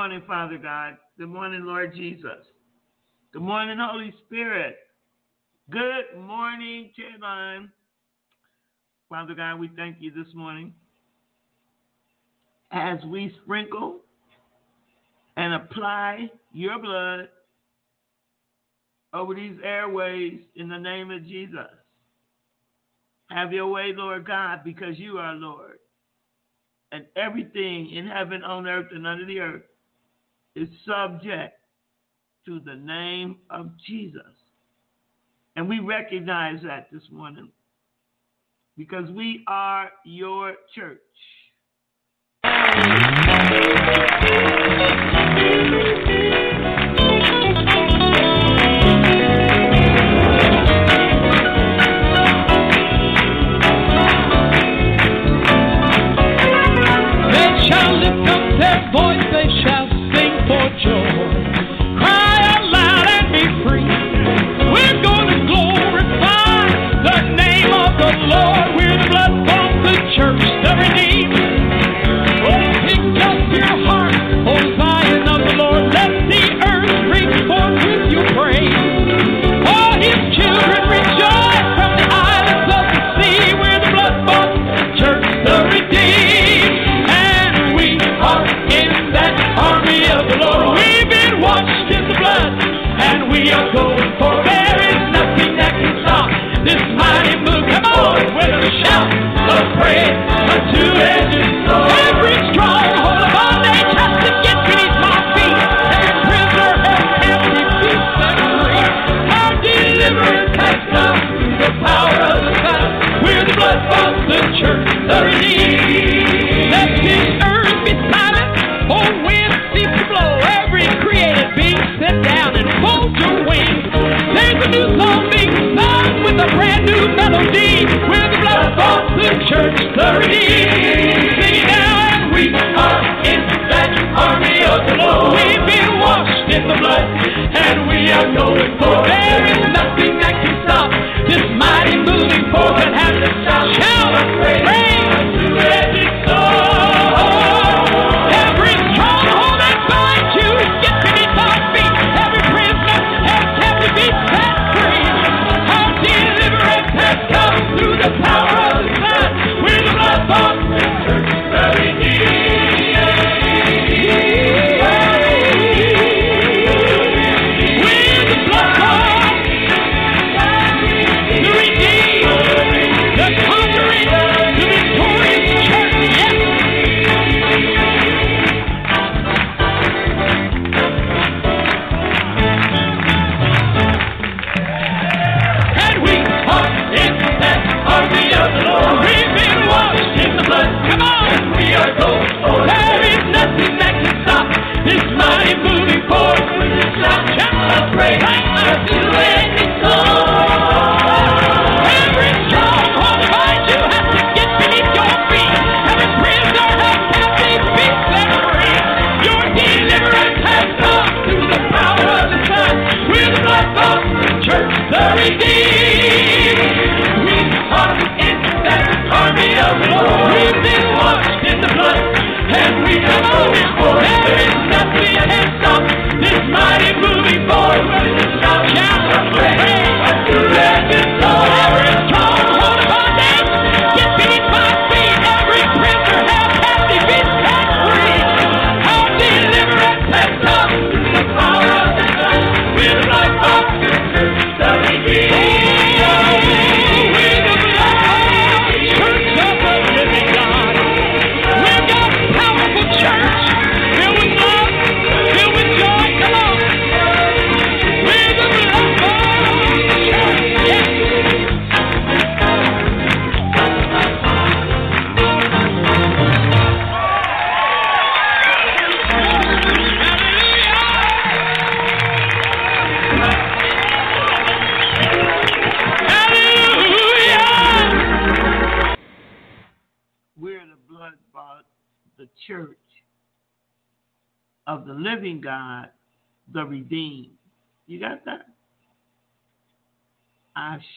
morning, Father God. Good morning, Lord Jesus. Good morning, Holy Spirit. Good morning, Chairline. Father God, we thank you this morning as we sprinkle and apply your blood over these airways in the name of Jesus. Have your way, Lord God, because you are Lord. And everything in heaven, on earth, and under the earth is subject to the name of Jesus. And we recognize that this morning because we are your church.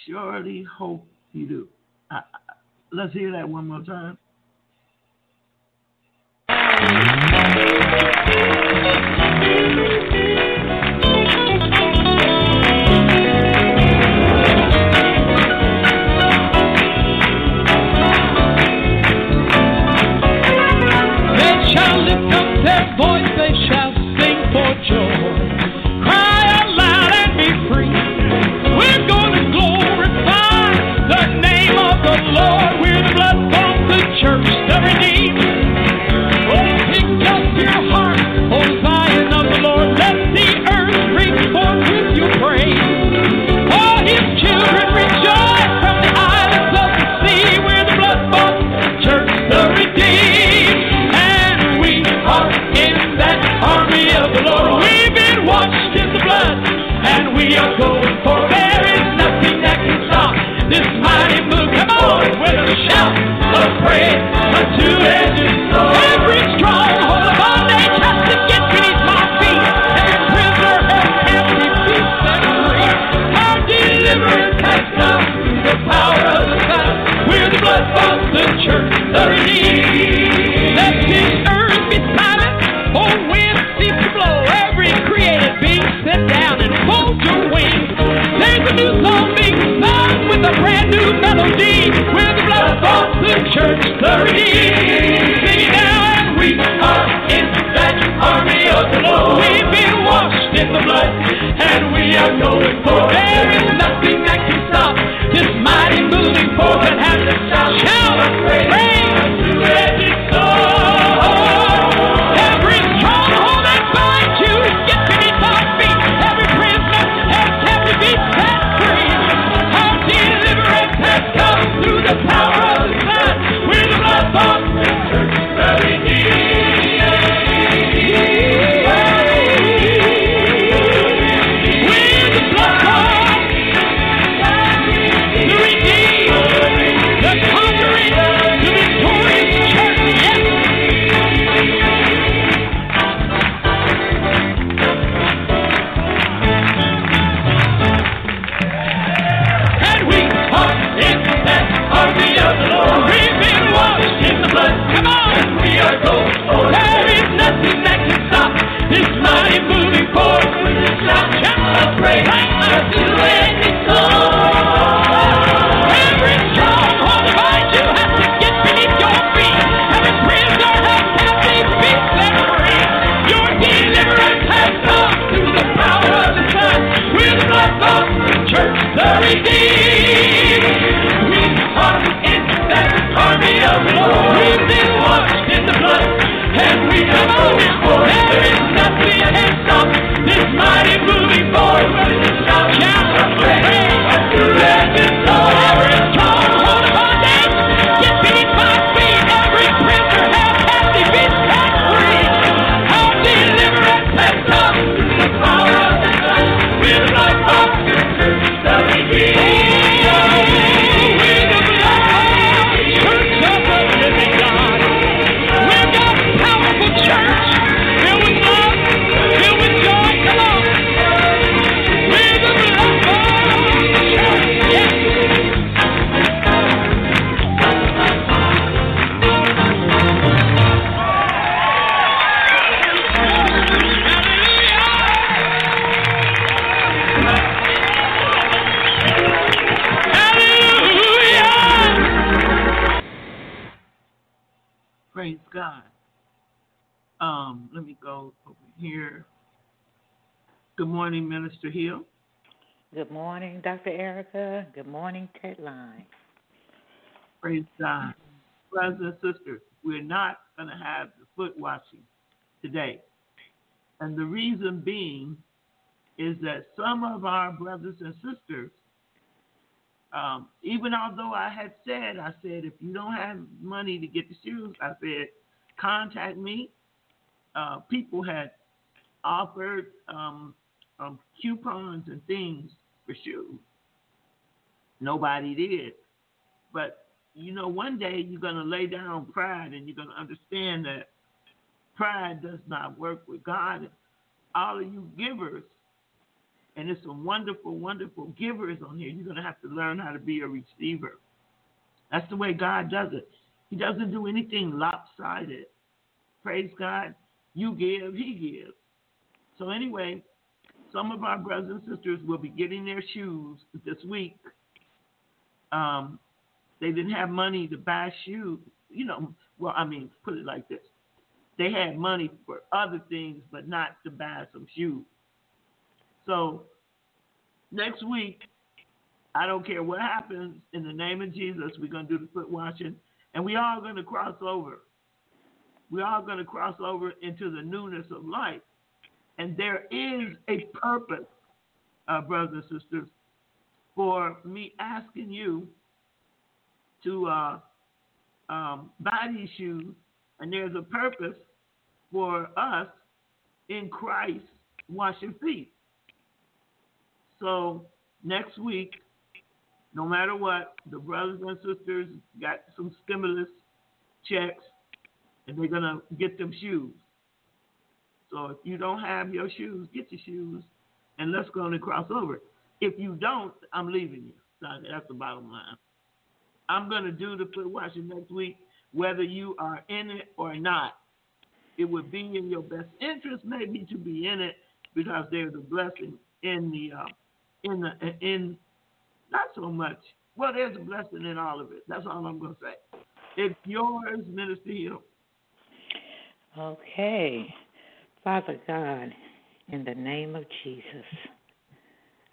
surely hope you do. Let's hear that one more time. Praise God. Brothers and sisters, we're not going to have the foot washing today. And the reason being is that some of our brothers and sisters, um, even although I had said, I said, if you don't have money to get the shoes, I said, contact me. Uh, people had offered um, um, coupons and things for shoes. Nobody did. But you know, one day you're going to lay down pride and you're going to understand that pride does not work with God. All of you givers, and it's some wonderful, wonderful givers on here, you're going to have to learn how to be a receiver. That's the way God does it. He doesn't do anything lopsided. Praise God. You give, He gives. So, anyway, some of our brothers and sisters will be getting their shoes this week. Um, they didn't have money to buy shoes. You know, well, I mean, put it like this they had money for other things, but not to buy some shoes. So next week, I don't care what happens, in the name of Jesus, we're to do the foot washing, and we are to cross over. We are to cross over into the newness of life. And there is a purpose, uh, brothers and sisters, for me asking you to uh, um, buy these shoes and there's a purpose for us in Christ washing feet. So next week, no matter what, the brothers and sisters got some stimulus checks and they're to get them shoes. So if you don't have your shoes, get your shoes and let's go and cross over. If you don't, I'm leaving you. That's the bottom line. I'm going to do the foot washing next week whether you are in it or not. It would be in your best interest, maybe, to be in it because there's a blessing in the uh, in the in not so much. Well, there's a blessing in all of it. That's all I'm going to say. It's yours, Minister Hill. Okay. Father God, in the name of Jesus,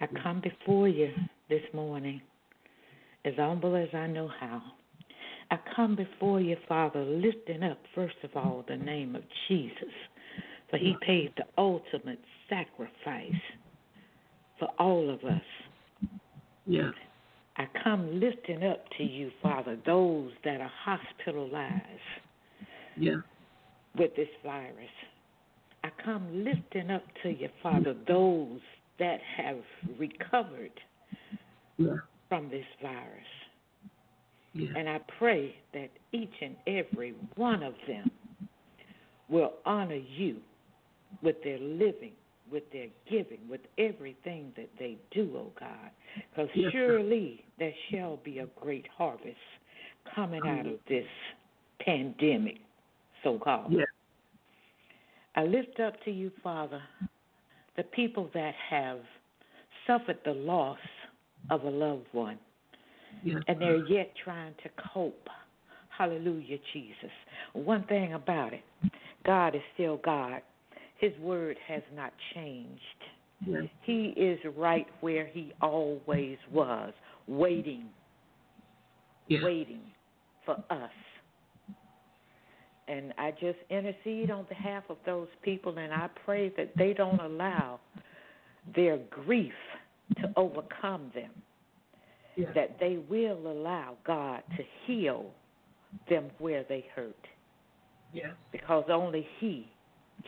I come before you this morning as humble as I know how. I come before you, Father, lifting up, first of all, the name of Jesus, for he paid the ultimate sacrifice for all of us. Yeah. I come lifting up to you, Father, those that are hospitalized yeah. with this virus. I come lifting up to you, Father, those that have recovered yeah. From this virus. Yeah. And I pray that each and every one of them will honor you with their living, with their giving, with everything that they do, oh God. Because yes, surely there shall be a great harvest coming out of this pandemic, so called. Yeah. I lift up to you, Father, the people that have suffered the loss of a loved one Yes. and they're yet trying to cope. Hallelujah, Jesus. One thing about it, God is still God. His word has not changed. Yes. He is right where he always was, waiting, Yes. waiting for us. And I just intercede on behalf of those people, and I pray that they don't allow their grief to overcome them that they will allow God to heal them where they hurt Yes. because only He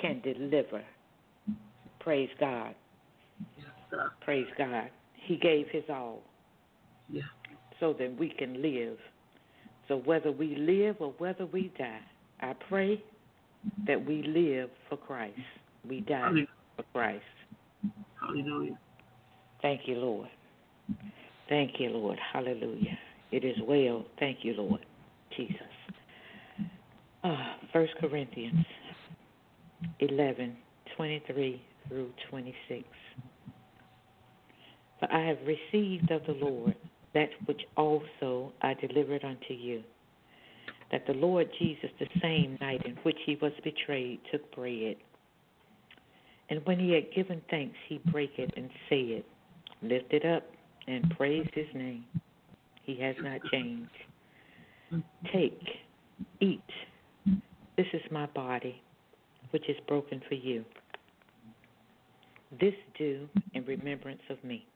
can deliver. Praise God. Yes, sir. Praise God. He gave His all Yeah. so that we can live. So whether we live or whether we die, I pray that we live for Christ. We die Hallelujah. for Christ. Hallelujah. Thank you, Lord. Thank you, Lord. Hallelujah. It is well. Thank you, Lord. Jesus. Ah, First Corinthians eleven twenty three through twenty six. For I have received of the Lord that which also I delivered unto you, that the Lord Jesus, the same night in which he was betrayed, took bread. And when he had given thanks, he brake it and said, Lift it up and praise his name. He has not changed. Take, eat. This is my body, which is broken for you. This do in remembrance of me.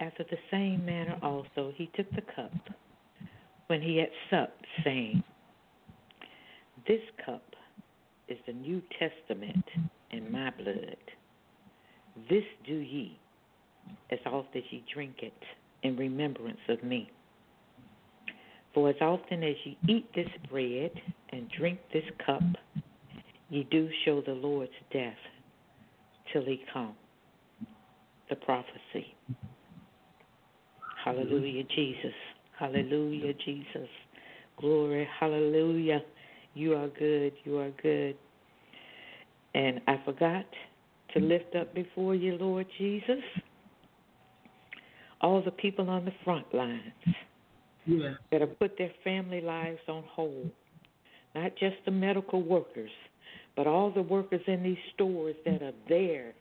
After the same manner also he took the cup when he had supped, saying, This cup is the New Testament in my blood. This do ye as oft as ye drink it in remembrance of me. For as often as ye eat this bread and drink this cup, ye do show the Lord's death till he come. The prophecy. Hallelujah, Jesus. Hallelujah, Jesus. Glory, hallelujah. You are good. You are good. And I forgot to mm. lift up before you, Lord Jesus, all the people on the front lines Yes. that have put their family lives on hold. Not just the medical workers, but all the workers in these stores that are there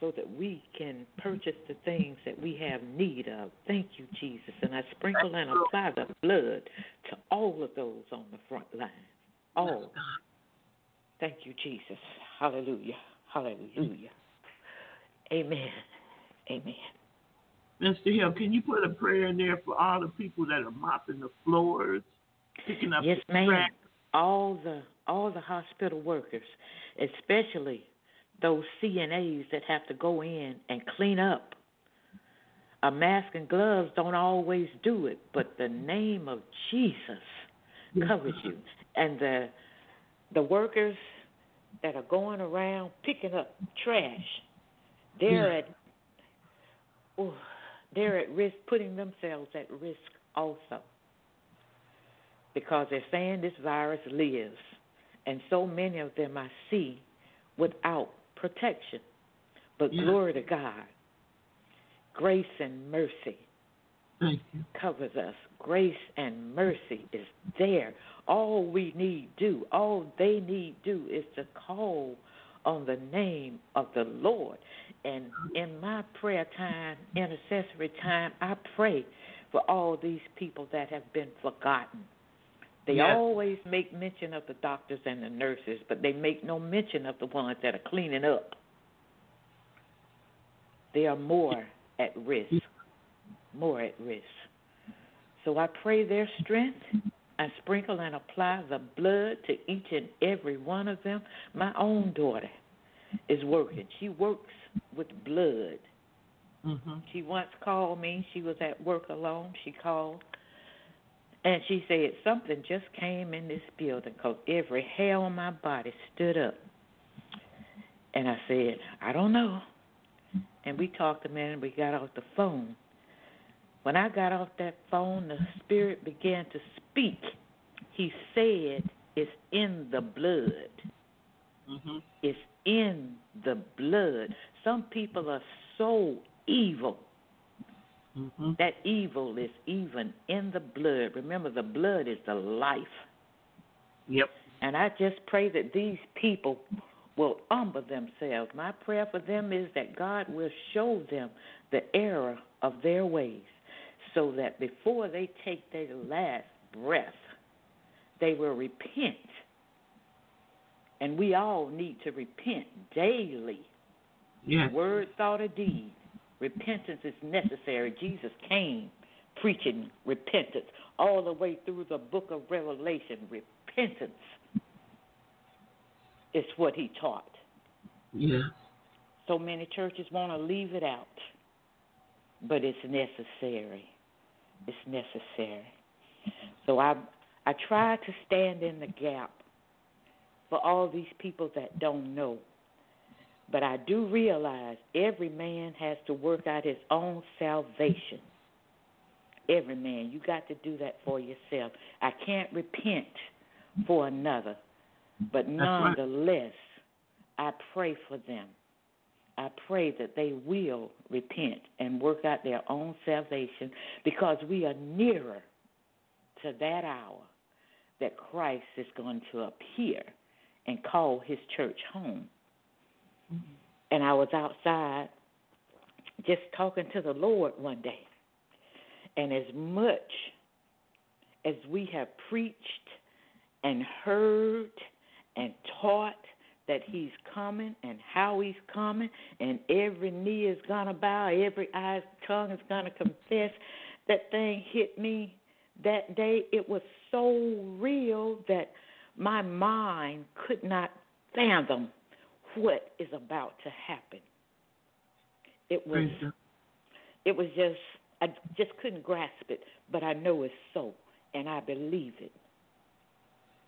so that we can purchase the things that we have need of. Thank you, Jesus. And I sprinkle and apply the blood to all of those on the front line. All. Oh. Thank you, Jesus. Hallelujah. Hallelujah. Amen. Amen. Mr. Hill, can you put a prayer in there for all the people that are mopping the floors, picking up Yes, the ma'am. trash? All the all the hospital workers, especially those CNAs that have to go in and clean up. A mask and gloves don't always do it, but the name of Jesus covers you. And the the workers that are going around picking up trash, they're Yeah. at oh, they're at risk, putting themselves at risk also because they're saying this virus lives. And so many of them I see without protection. But Yeah. glory to God, grace and mercy Thank you. covers us. Grace and mercy is there. All we need do, all they need do is to call on the name of the Lord. And in my prayer time, intercessory time, I pray for all these people that have been forgotten. They Yes. always make mention of the doctors and the nurses, but they make no mention of the ones that are cleaning up. They are more at risk. More at risk. So I pray their strength. I sprinkle and apply the blood to each and every one of them. My own daughter is working. She works with blood. hmm She once called me. She was at work alone. She called. And she said, Something just came in this building because every hair on my body stood up. And I said, I don't know. And we talked a minute. And we got off the phone. When I got off that phone, the Spirit began to speak. He said, It's in the blood. hmm It's in the blood. Some people are so evil. hmm That evil is even in the blood. Remember, the blood is the life. Yep. And I just pray that these people will humble themselves. My prayer for them is that God will show them the error of their ways so that before they take their last breath, they will repent. And we all need to repent daily Yes. word, thought, or deed. Repentance is necessary. Jesus came preaching repentance all the way through the book of Revelation. Repentance is what he taught. Yes. So many churches want to leave it out, but it's necessary. It's necessary. So I I try to stand in the gap for all these people that don't know. But I do realize every man has to work out his own salvation. Every man. You got to do that for yourself. I can't repent for another. But nonetheless, I pray for them. I pray that they will repent and work out their own salvation because we are nearer to that hour that Christ is going to appear and call his church home. Mm-hmm. And I was outside just talking to the Lord one day. And as much as we have preached and heard and taught that he's coming and how he's coming, and every knee is going to bow, every eye, tongue is going to confess, that thing hit me that day. It was so real that my mind could not fathom what is about to happen. It was it was just I just couldn't grasp it, but I know it's so, and I believe it.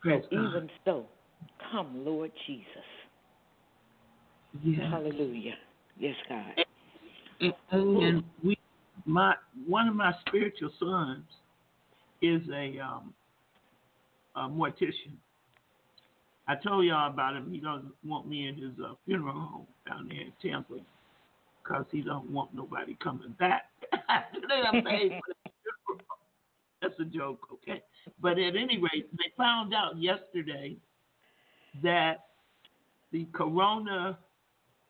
Praise so God. even so, come, Lord Jesus. Yes. Hallelujah. Yes, God. And, and we, my one of my spiritual sons is a um, a mortician. I told y'all about him. He doesn't want me in his uh, funeral home down there in Tampa because he don't want nobody coming back after they done paid for the funeral. That's a joke, okay? But at any rate, they found out yesterday that the corona,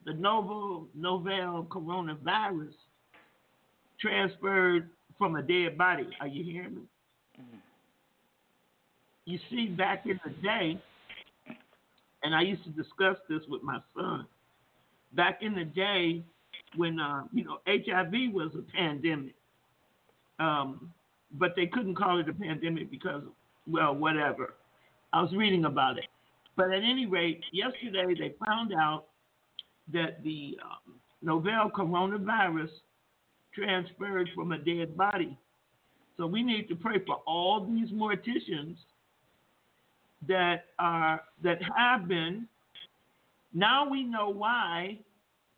the novel novel coronavirus transferred from a dead body. Are you hearing me? You see, back in the day, and I used to discuss this with my son. Back in the day, when uh, you know HIV was a pandemic, um, but they couldn't call it a pandemic because, well, whatever. I was reading about it, but at any rate, yesterday they found out that the um, novel coronavirus transferred from a dead body. So we need to pray for all these morticians that are that have been. Now we know why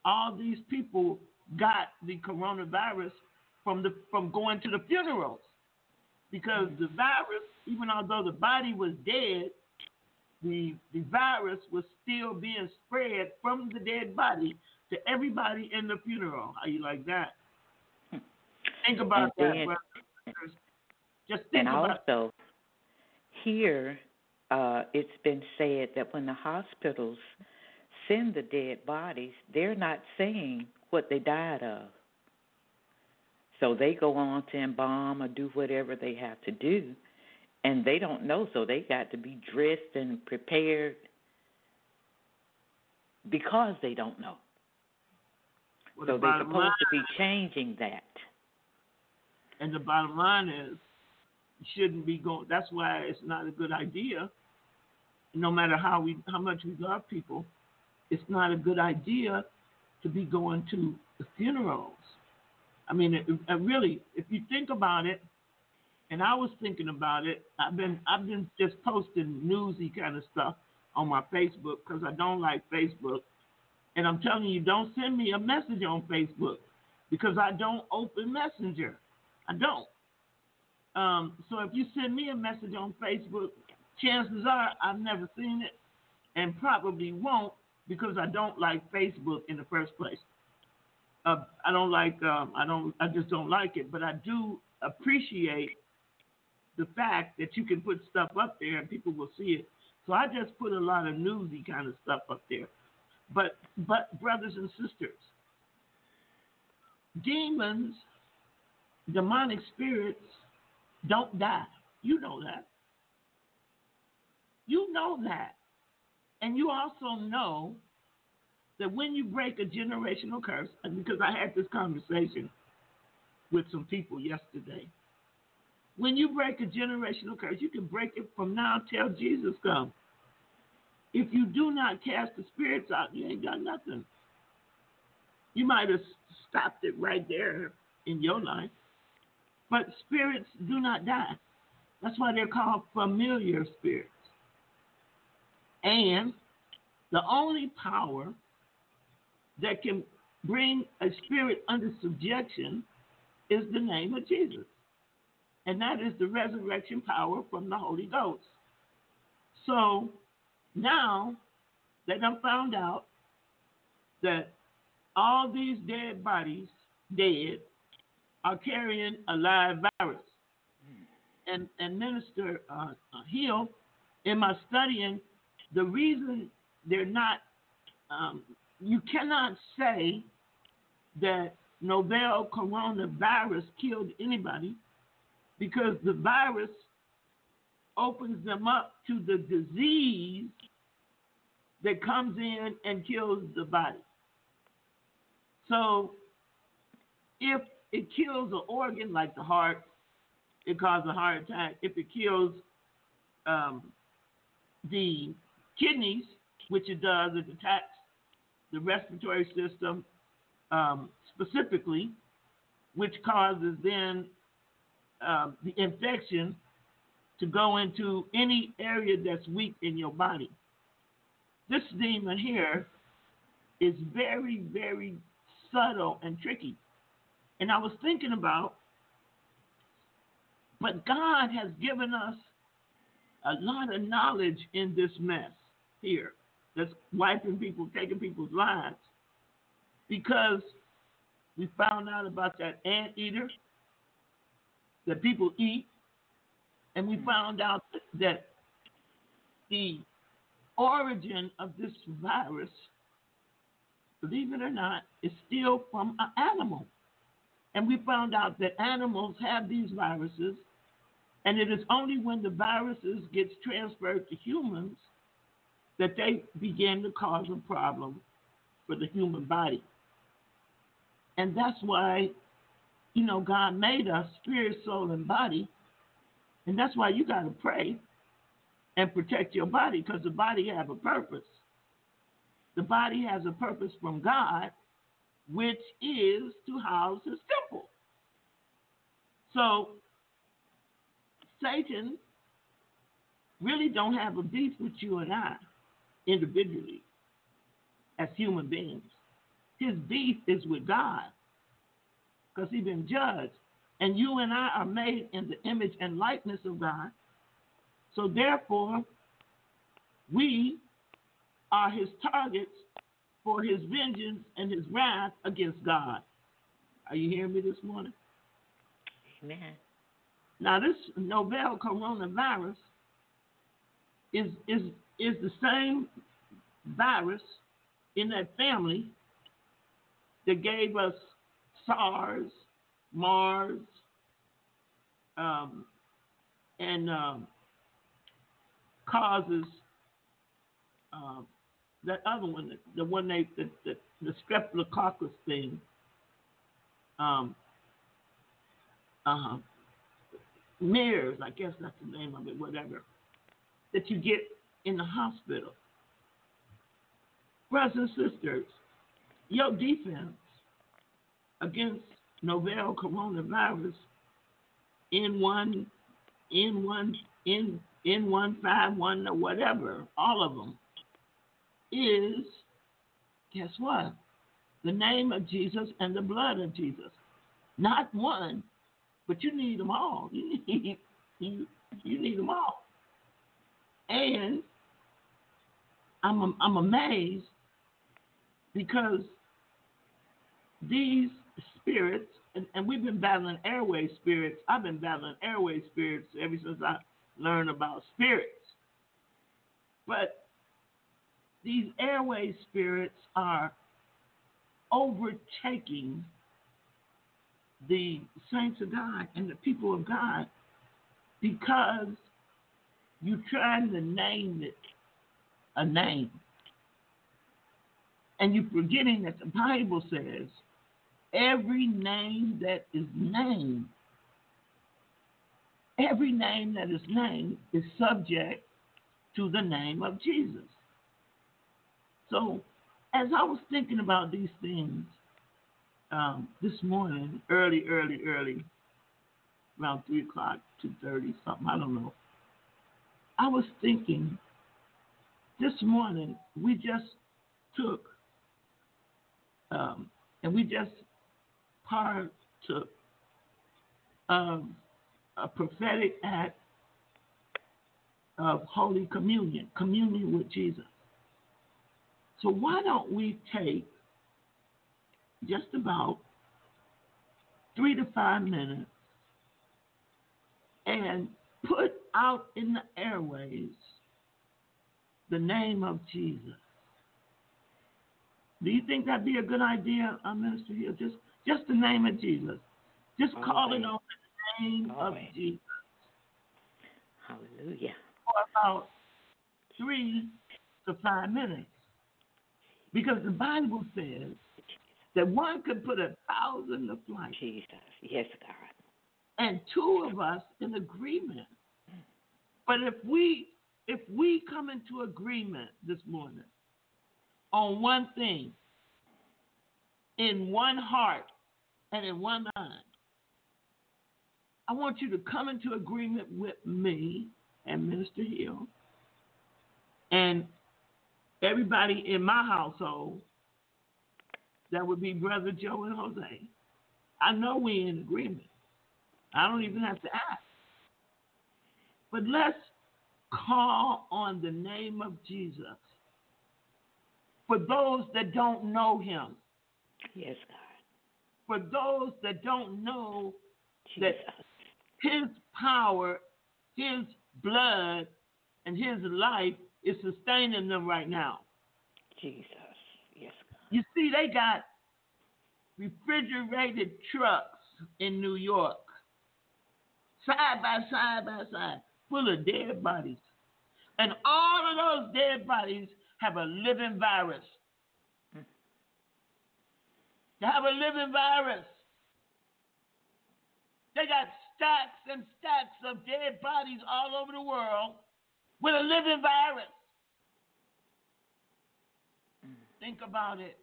all these people got the coronavirus from the from going to the funerals. Because the virus, even although the body was dead, the the virus was still being spread from the dead body to everybody in the funeral. How you like that? Think about And that, then- Just think And about also, here uh, it's been said that when the hospitals send the dead bodies, they're not saying what they died of. So they go on to embalm or do whatever they have to do, and they don't know, so they got to be dressed and prepared because they don't know. what So the they're supposed line to be changing that. And the bottom line is, you shouldn't be going. That's why it's not a good idea. No matter how we, how much we love people, it's not a good idea to be going to the funerals. I mean, it, it really, if you think about it, and I was thinking about it. I've been, I've been just posting newsy kind of stuff on my Facebook because I don't like Facebook. And I'm telling you, don't send me a message on Facebook because I don't open Messenger. I don't. Um, so if you send me a message on Facebook, chances are I've never seen it and probably won't because I don't like Facebook in the first place. Uh, I don't like. Um, I don't. I just don't like it. But I do appreciate the fact that you can put stuff up there and people will see it. So I just put a lot of newsy kind of stuff up there. But but brothers and sisters, demons, demonic spirits don't die. You know that. You know that. And you also know that when you break a generational curse, because I had this conversation with some people yesterday, when you break a generational curse, you can break it from now till Jesus comes. If you do not cast the spirits out, you ain't got nothing. You might have stopped it right there in your life. But spirits do not die. That's why they're called familiar spirits. And the only power that can bring a spirit under subjection is the name of Jesus. And that is the resurrection power from the Holy Ghost. So now that I found out that all these dead bodies, dead, are carrying a live virus. And, and Minister uh, Hill, in my studying, the reason they're not, um, you cannot say that novel coronavirus killed anybody because the virus opens them up to the disease that comes in and kills the body. So if it kills an organ like the heart, it causes a heart attack. If it kills um, the kidneys, which it does, it attacks the respiratory system um, specifically. which causes then uh, the infection to go into any area that's weak in your body. This demon here is very, very subtle and tricky. And I was thinking about, but God has given us a lot of knowledge in this mess here that's wiping people, taking people's lives. Because we found out about that ant eater that people eat, and we found out that the origin of this virus, believe it or not, is still from an animal. And we found out that animals have these viruses, and it is only when the viruses gets transferred to humans that they begin to cause a problem for the human body. And that's why, you know, God made us spirit, soul, and body. And that's why you got to pray and protect your body because the body have a purpose. The body has a purpose from God, which is to house his temple. So Satan really don't have a beef with you and I individually as human beings. His beef is with God because he's been judged. And you and I are made in the image and likeness of God. So therefore, we are his targets for his vengeance and his wrath against God. Are you hearing me this morning? Amen. Now, this novel coronavirus is is is the same virus in that family that gave us SARS, MARS, um, and um, causes uh, that other one, the one they the, the, the streptococcus thing. Um, uh, MERS, I guess that's the name of it, whatever, that you get in the hospital. Brothers and sisters, your defense against novel coronavirus N1, N1, N, N151, or whatever, all of them, is, guess what? The name of Jesus and the blood of Jesus. Not one, but you need them all. You need, you, you need them all. And I'm, I'm amazed because these spirits, and, and we've been battling airway spirits. I've been battling airway spirits ever since I learned about spirits. But these airway spirits are overtaking the saints of God and the people of God because you're trying to name it a name. And you're forgetting that the Bible says every name that is named, every name that is named is subject to the name of Jesus. So, as I was thinking about these things um, this morning, early, early, early, around three o'clock, two thirty, something, I don't know. I was thinking this morning we just took um, and we just partook of a prophetic act of Holy Communion, communion with Jesus. So why don't we take just about three to five minutes and put out in the airways the name of Jesus. Do you think that'd be a good idea, uh, Minister Hill? Just, just the name of Jesus. Just All calling on the name All of. Jesus Hallelujah. for about three to five minutes. Because the Bible says that one could put a thousand to flight Jesus. Yes, God. and two of us in agreement. Mm. But if we if we come into agreement this morning on one thing, in one heart, and in one mind. I want you to come into agreement with me and Minister Hill and everybody in my household. That would be Brother Joe and Jose. I know we're in agreement. I don't even have to ask. But let's call on the name of Jesus for those that don't know him, Yes, God. For those that don't know Jesus. his power, his blood, and his life is sustaining them right now. Jesus. Yes, God. You see, they got refrigerated trucks in New York, side by side by side, full of dead bodies. And all of those dead bodies have a living virus. They have a living virus. They got stacks and stacks of dead bodies all over the world with a living virus. Think about it.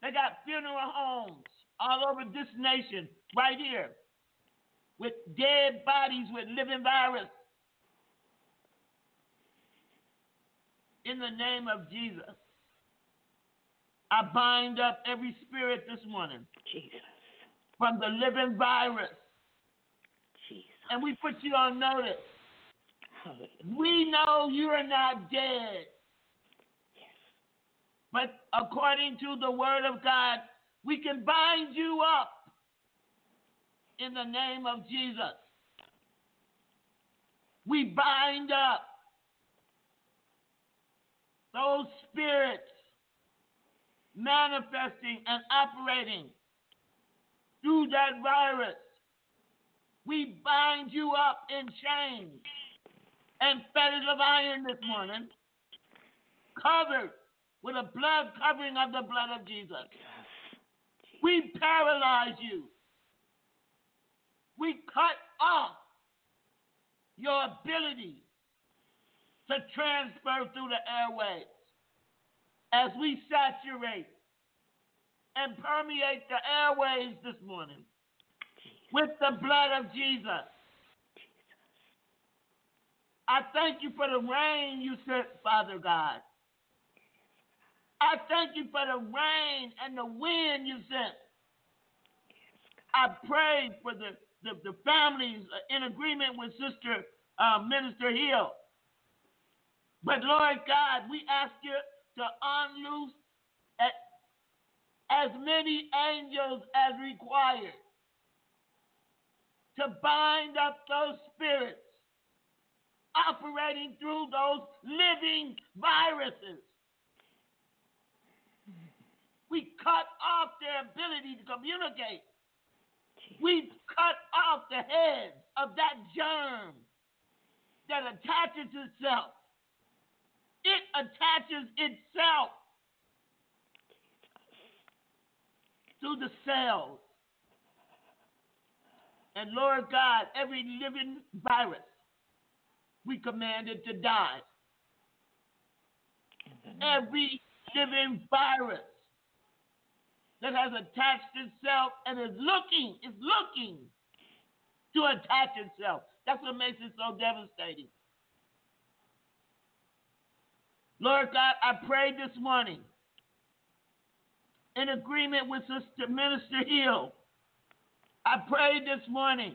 They got funeral homes all over this nation, right here, with dead bodies with living virus. In the name of Jesus, I bind up every spirit this morning Jesus. from the living virus, Jesus. and we put you on notice. Hallelujah. We know you are not dead. Yes. But according to the word of God, we can bind you up in the name of Jesus. We bind up those spirits manifesting and operating through that virus. We bind you up in chains and fetters of iron this morning, covered with a blood covering of the blood of Jesus. We paralyze you. We cut off your ability to transfer through the airways as we saturate and permeate the airways this morning with the blood of Jesus. I thank you for the rain you sent, Father God. I thank you for the rain and the wind you sent. I pray for the, the, the families in agreement with Sister uh, Minister Hill. But Lord God, we ask you to unloose as many angels as required to bind up those spirits operating through those living viruses. We cut off their ability to communicate. We cut off the heads of that germ that attaches itself. It attaches itself to the cells. And Lord God, every living virus, we command it to die. Every living virus that has attached itself and is looking, is looking to attach itself. That's what makes it so devastating. Lord God, I pray this morning in agreement with Sister Minister Hill. I pray this morning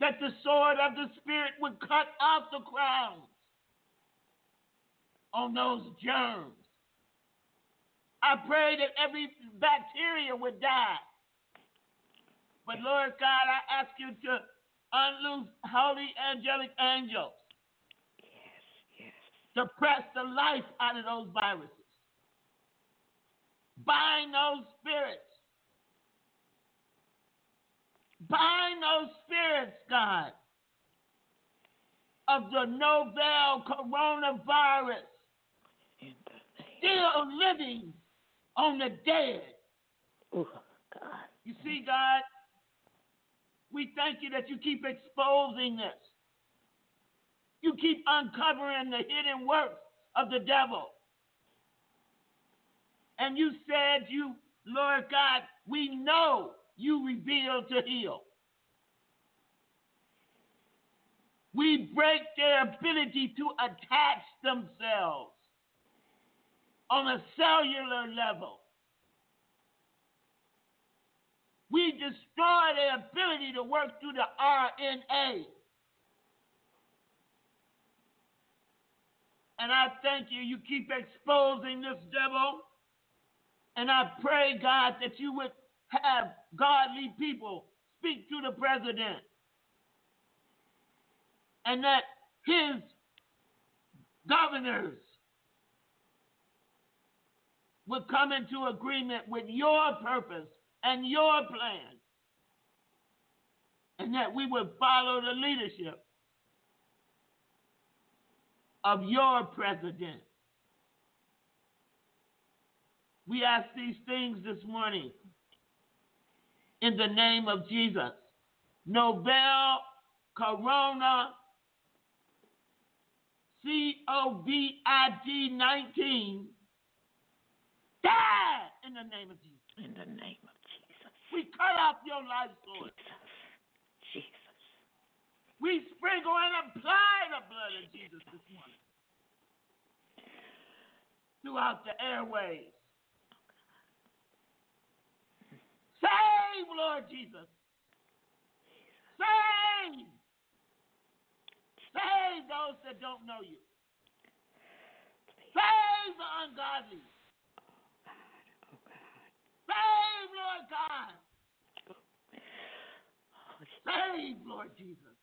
that the sword of the Spirit would cut off the crowns on those germs. I pray that every bacteria would die. But Lord God, I ask you to unloose holy angelic angels yes. to press the life out of those viruses. Bind those spirits. Bind those spirits, God, of the novel coronavirus still living on the dead. Oh, God. You see, God, we thank you that you keep exposing this. You keep uncovering the hidden works of the devil. And you said, You, Lord God, we know you reveal to heal. We break their ability to attach themselves on a cellular level. We destroy their ability to work through the RNA. And I thank you. You keep exposing this devil. And I pray, God, that you would have godly people speak to the president. And that his governors would come into agreement with your purpose and your plan. And that we would follow the leadership of your president. We ask these things this morning in the name of Jesus. Novel Corona COVID 19 die in the name of Jesus. In the name of Jesus. We cut off your life source. Jesus. Jesus. We sprinkle and apply the blood of Jesus this morning throughout the airways. Save, Lord Jesus. Save. Save those that don't know you. Save the ungodly. Oh God. Save, Lord God. Oh, Save, Lord Jesus.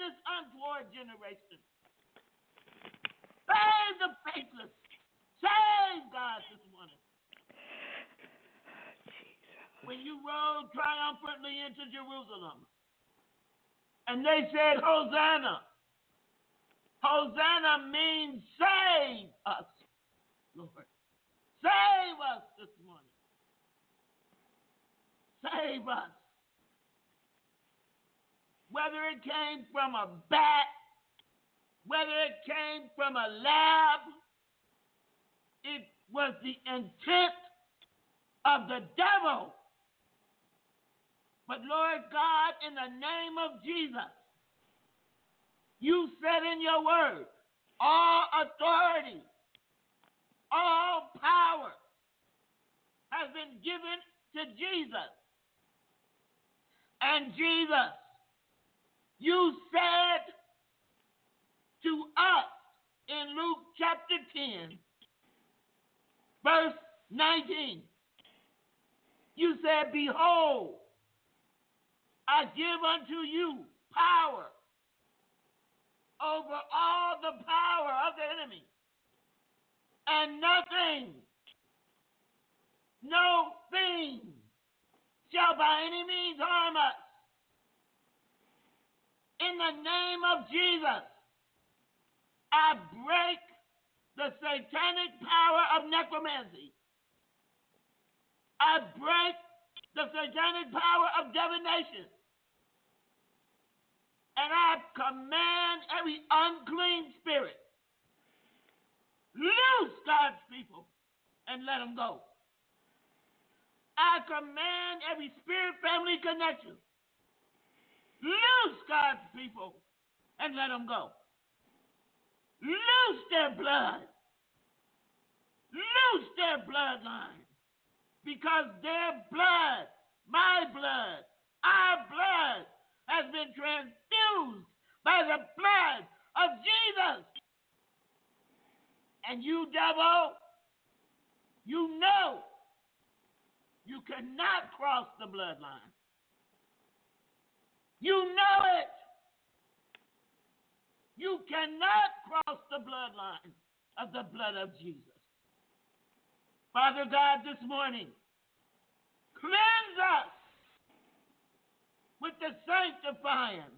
This untoward generation. Save the faithless. Save God this morning. Jesus. When you rode triumphantly into Jerusalem and they said, Hosanna. Hosanna means save us, Lord. Save us this morning. Save us. Whether it came from a bat, whether it came from a lab, it was the intent of the devil. But Lord God, in the name of Jesus, you said in your word, all authority, all power has been given to Jesus. And Jesus, you said to us in Luke chapter 10, verse 19, you said, Behold, I give unto you power over all the power of the enemy, and nothing, no thing shall by any means harm us. In the name of Jesus, I break the satanic power of necromancy. I break the satanic power of divination. And I command every unclean spirit, loose God's people and let them go. I command every spirit family connection, people and let them go. Loose their blood. Loose their bloodline. Because their blood, my blood, our blood has been transfused by the blood of Jesus. And you, devil, you know you cannot cross the bloodline. You know it. You cannot cross the bloodline of the blood of Jesus. Father God, this morning, cleanse us with the sanctifying,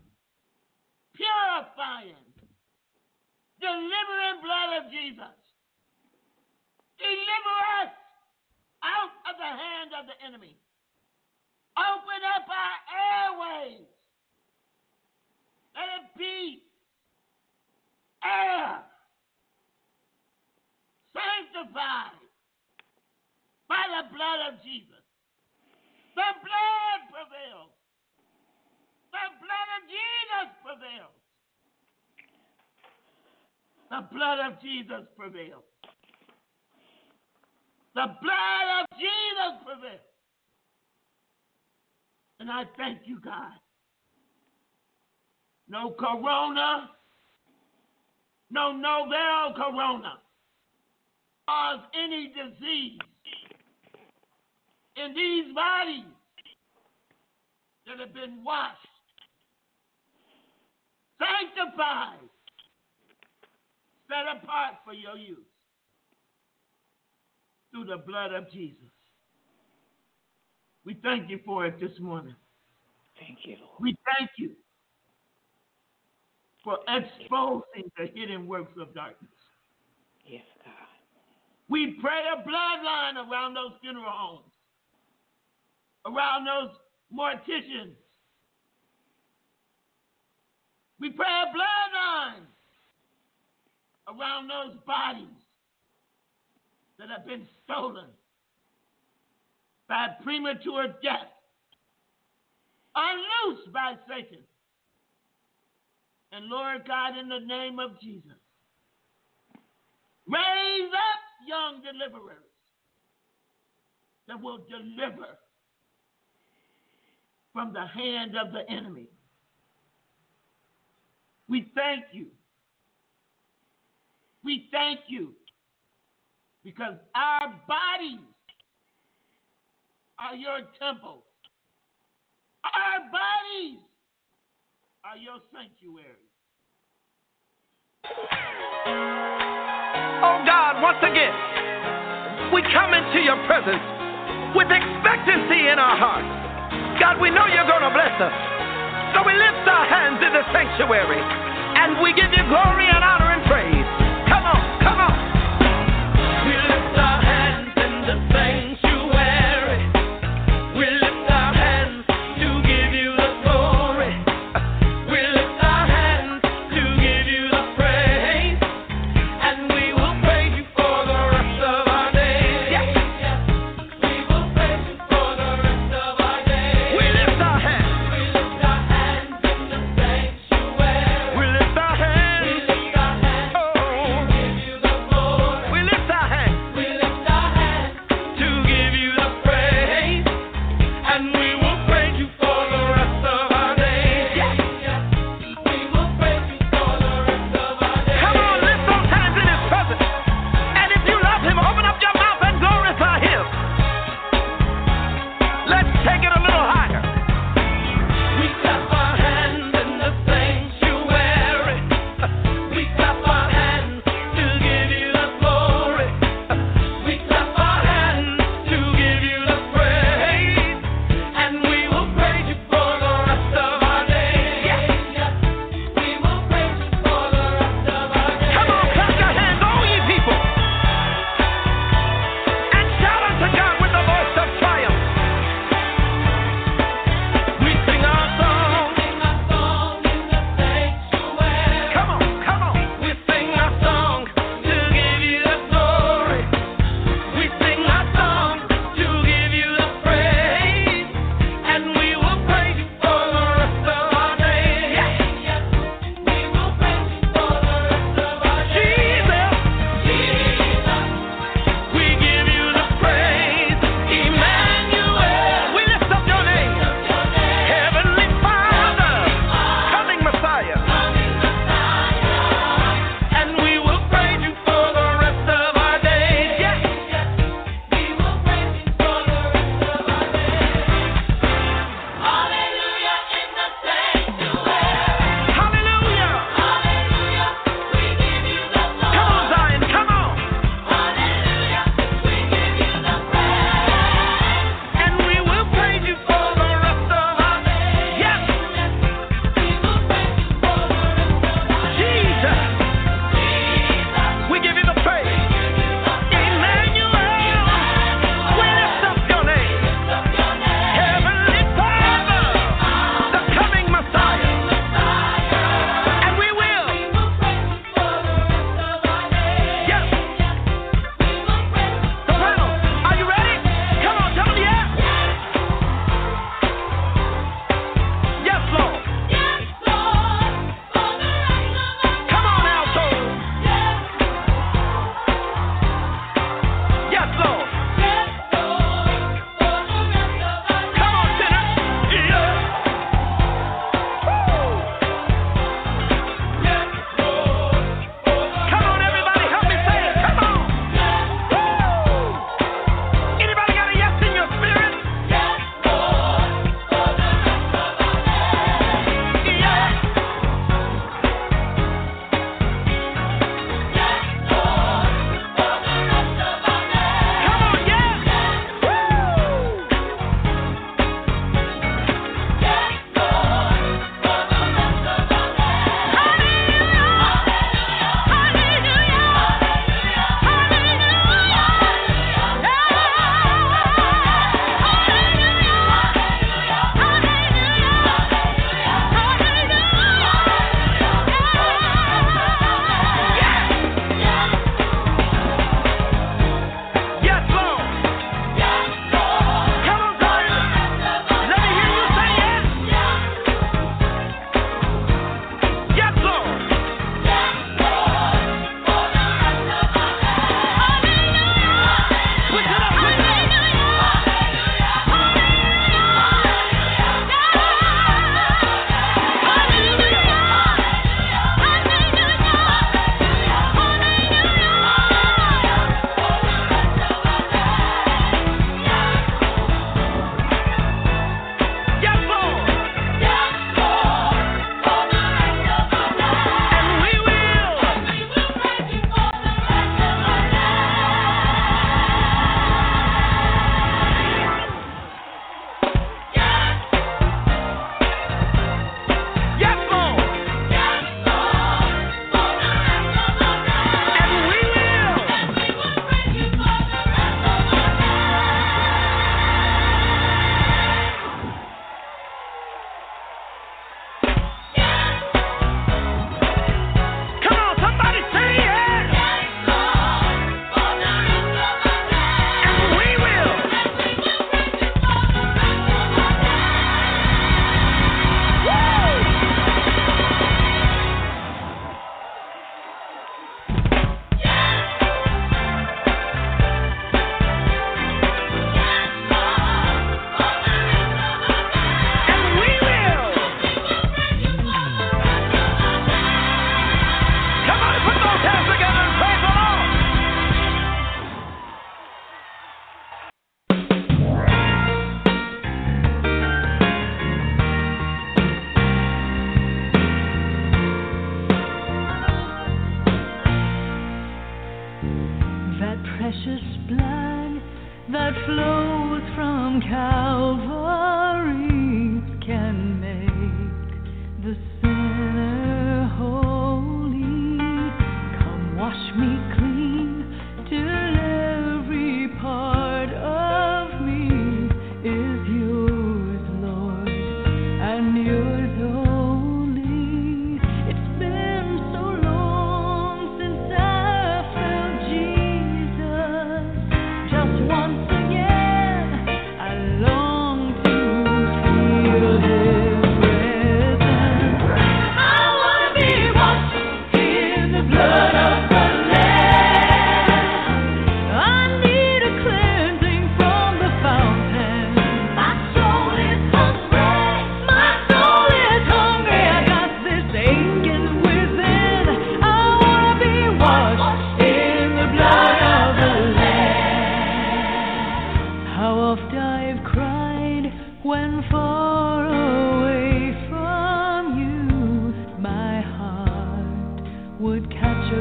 purifying, delivering blood of Jesus. Deliver us out of the hand of the enemy. Open up our airways. Let it be air sanctified by the blood of Jesus. The blood prevails. The blood of Jesus prevails. The blood of Jesus prevails. The blood of Jesus prevails. And I thank you, God. No corona no novel corona cause any disease in these bodies that have been washed, sanctified, set apart for your use through the blood of Jesus. We thank you for it this morning. Thank you, Lord. We thank you for exposing the hidden works of darkness. Yes, God. We pray a bloodline around those funeral homes, around those morticians. We pray a bloodline around those bodies that have been stolen by premature death, unloosed by Satan. And Lord God, in the name of Jesus, raise up young deliverers that will deliver from the hand of the enemy. We thank you. We thank you because our bodies are your temples. Our bodies are your sanctuary. Oh God, once again, we come into your presence with expectancy in our hearts. God, we know you're going to bless us. So we lift our hands in the sanctuary and we give you glory and honor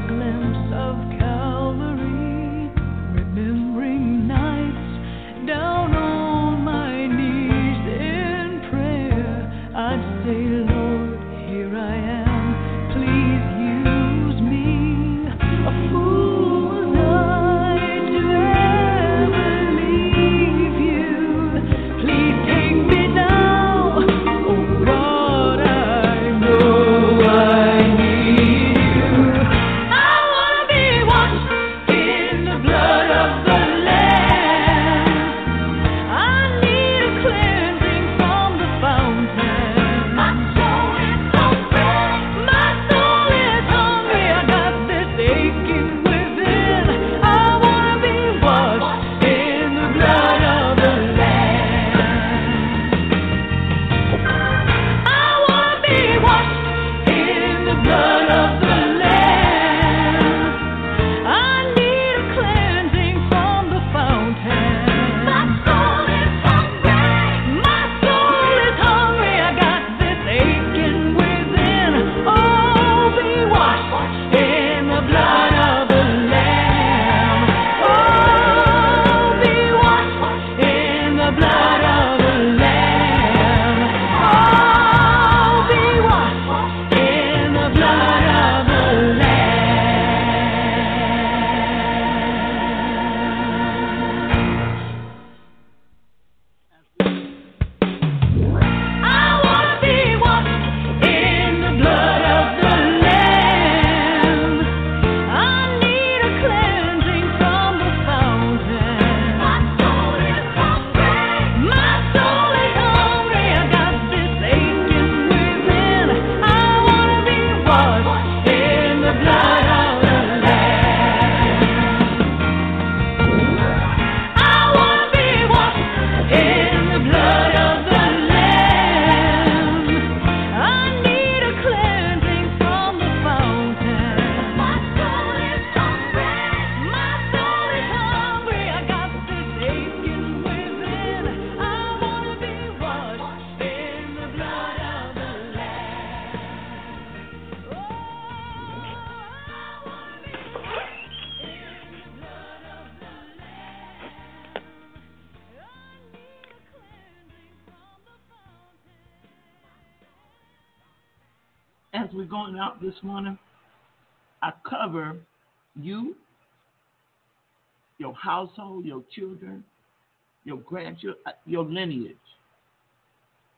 darkness. Going out this morning, I cover you, your household, your children, your grandchildren, uh, your lineage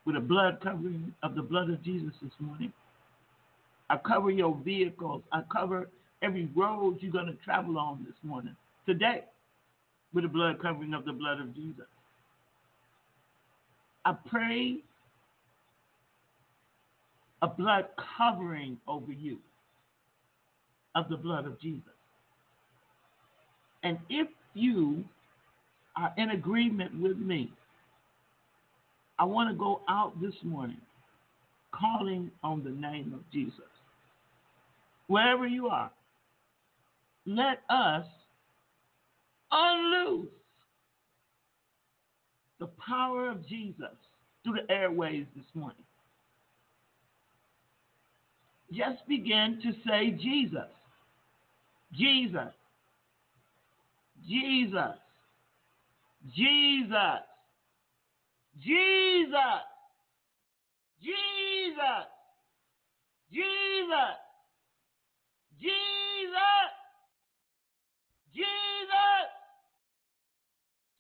with a blood covering of the blood of Jesus this morning. I cover your vehicles. I cover every road you're going to travel on this morning, today, with the blood covering of the blood of Jesus. I pray a blood covering over you of the blood of Jesus. And if you are in agreement with me, I want to go out this morning calling on the name of Jesus. Wherever you are, let us unloose the power of Jesus through the airways this morning just begin to say Jesus. Jesus. Jesus. Jesus. Jesus. Jesus. Jesus. Jesus. Jesus.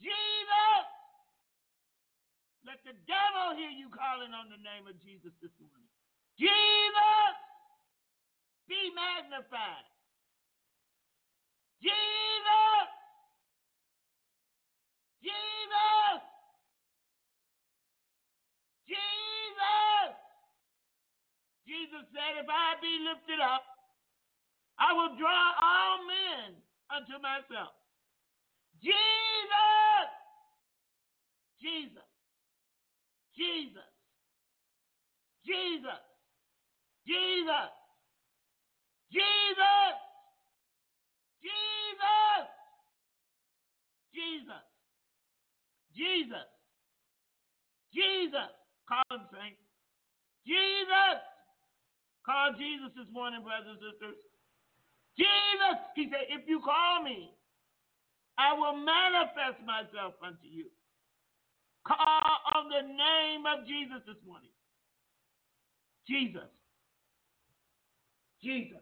Jesus. Let the devil hear you calling on the name of Jesus this morning. Jesus be magnified. Jesus! Jesus! Jesus! Jesus said, If I be lifted up, I will draw all men unto myself. Jesus! Jesus! Jesus! Jesus! Jesus! Jesus! Jesus! Jesus! Jesus! Jesus! Call him, saints. Jesus! Call Jesus this morning, brothers and sisters. Jesus! He said, if you call me, I will manifest myself unto you. Call on the name of Jesus this morning. Jesus. Jesus.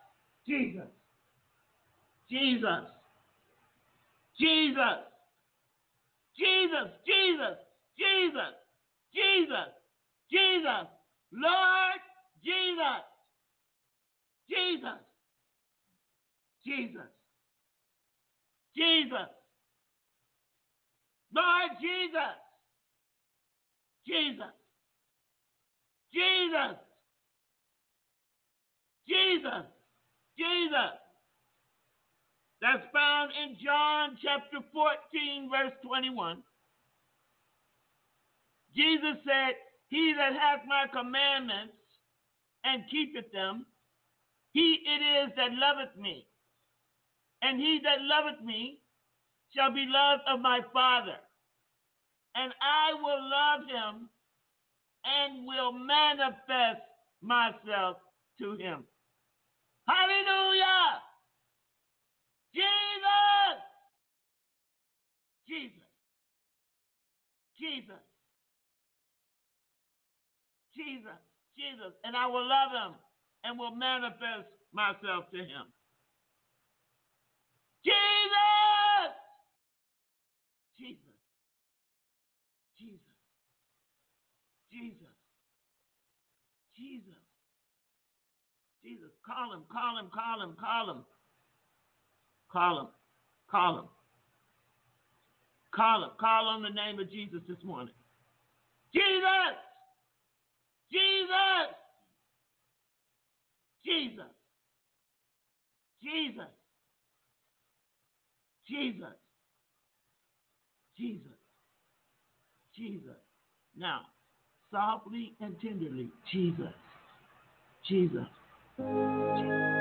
Jesus. Jesus. Jesus. Jesus. Jesus. Jesus. Jesus. Jesus. Lord Jesus. Jesus. Jesus. Jesus. Lord Jesus. Jesus. Jesus. Jesus. Jesus. That's found in John chapter 14, verse 21. Jesus said, He that hath my commandments and keepeth them, he it is that loveth me. And he that loveth me shall be loved of my Father. And I will love him and will manifest myself to him. Hallelujah! Jesus! Jesus. Jesus. Jesus. Jesus. And I will love him and will manifest myself to him. Jesus! Jesus. Jesus. Jesus. Jesus. Call him, call him, call him, call him. Call him. Call him. Call him. Call on the name of Jesus this morning. Jesus! Jesus! Jesus! Jesus! Jesus! Jesus! Jesus! Now, softly and tenderly, Jesus! Jesus! And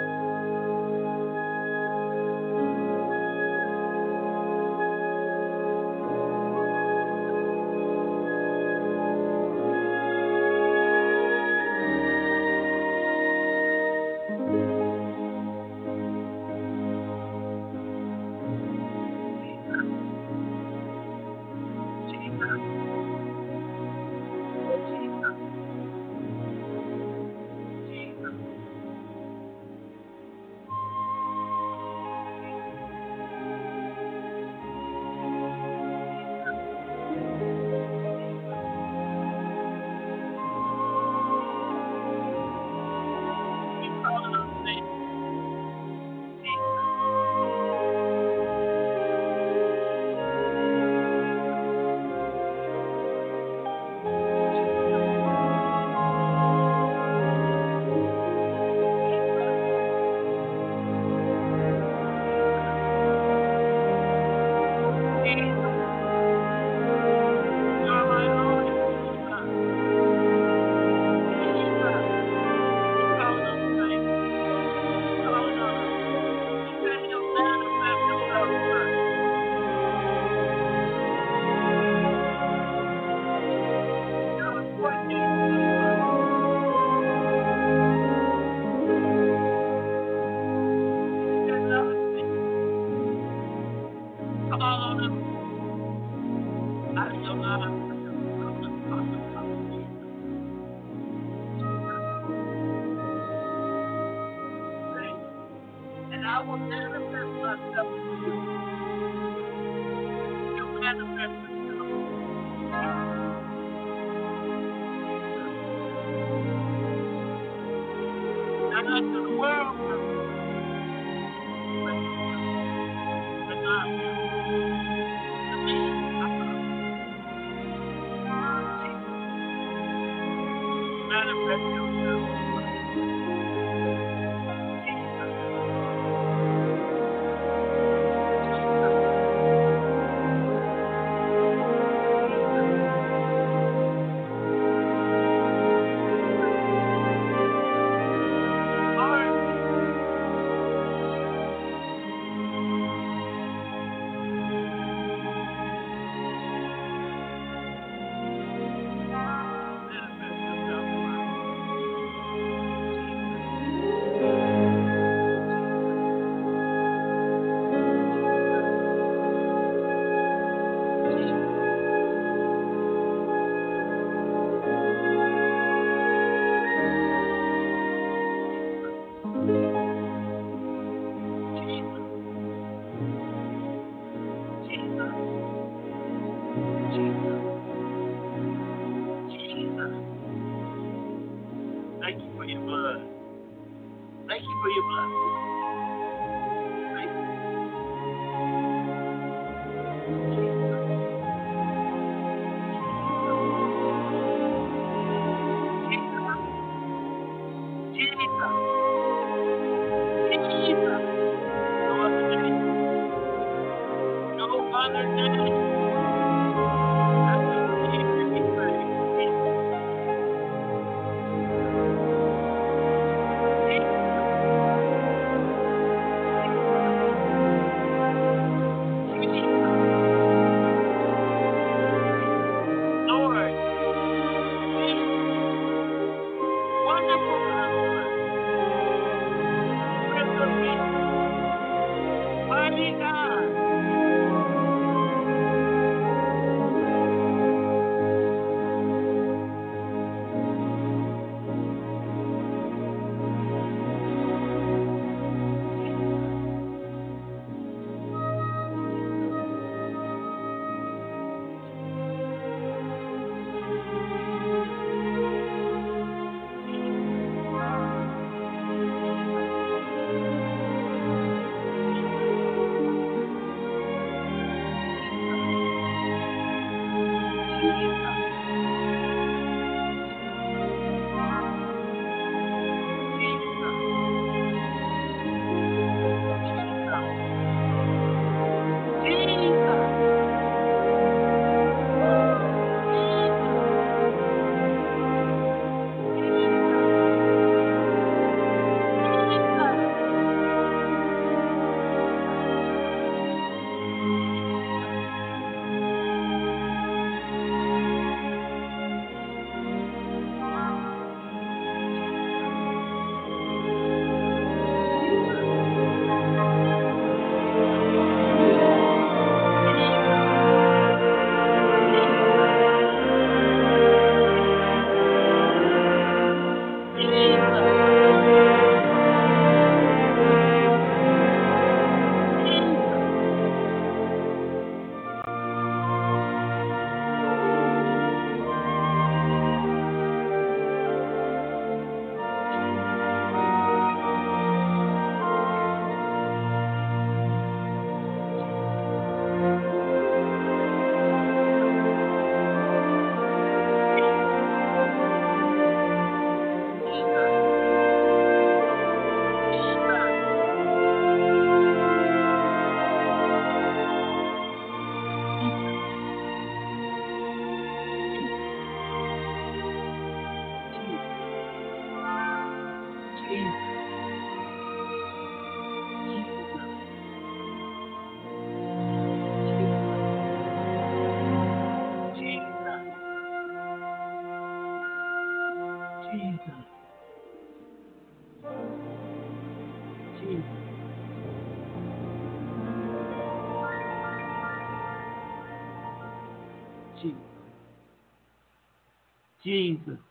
Jesus.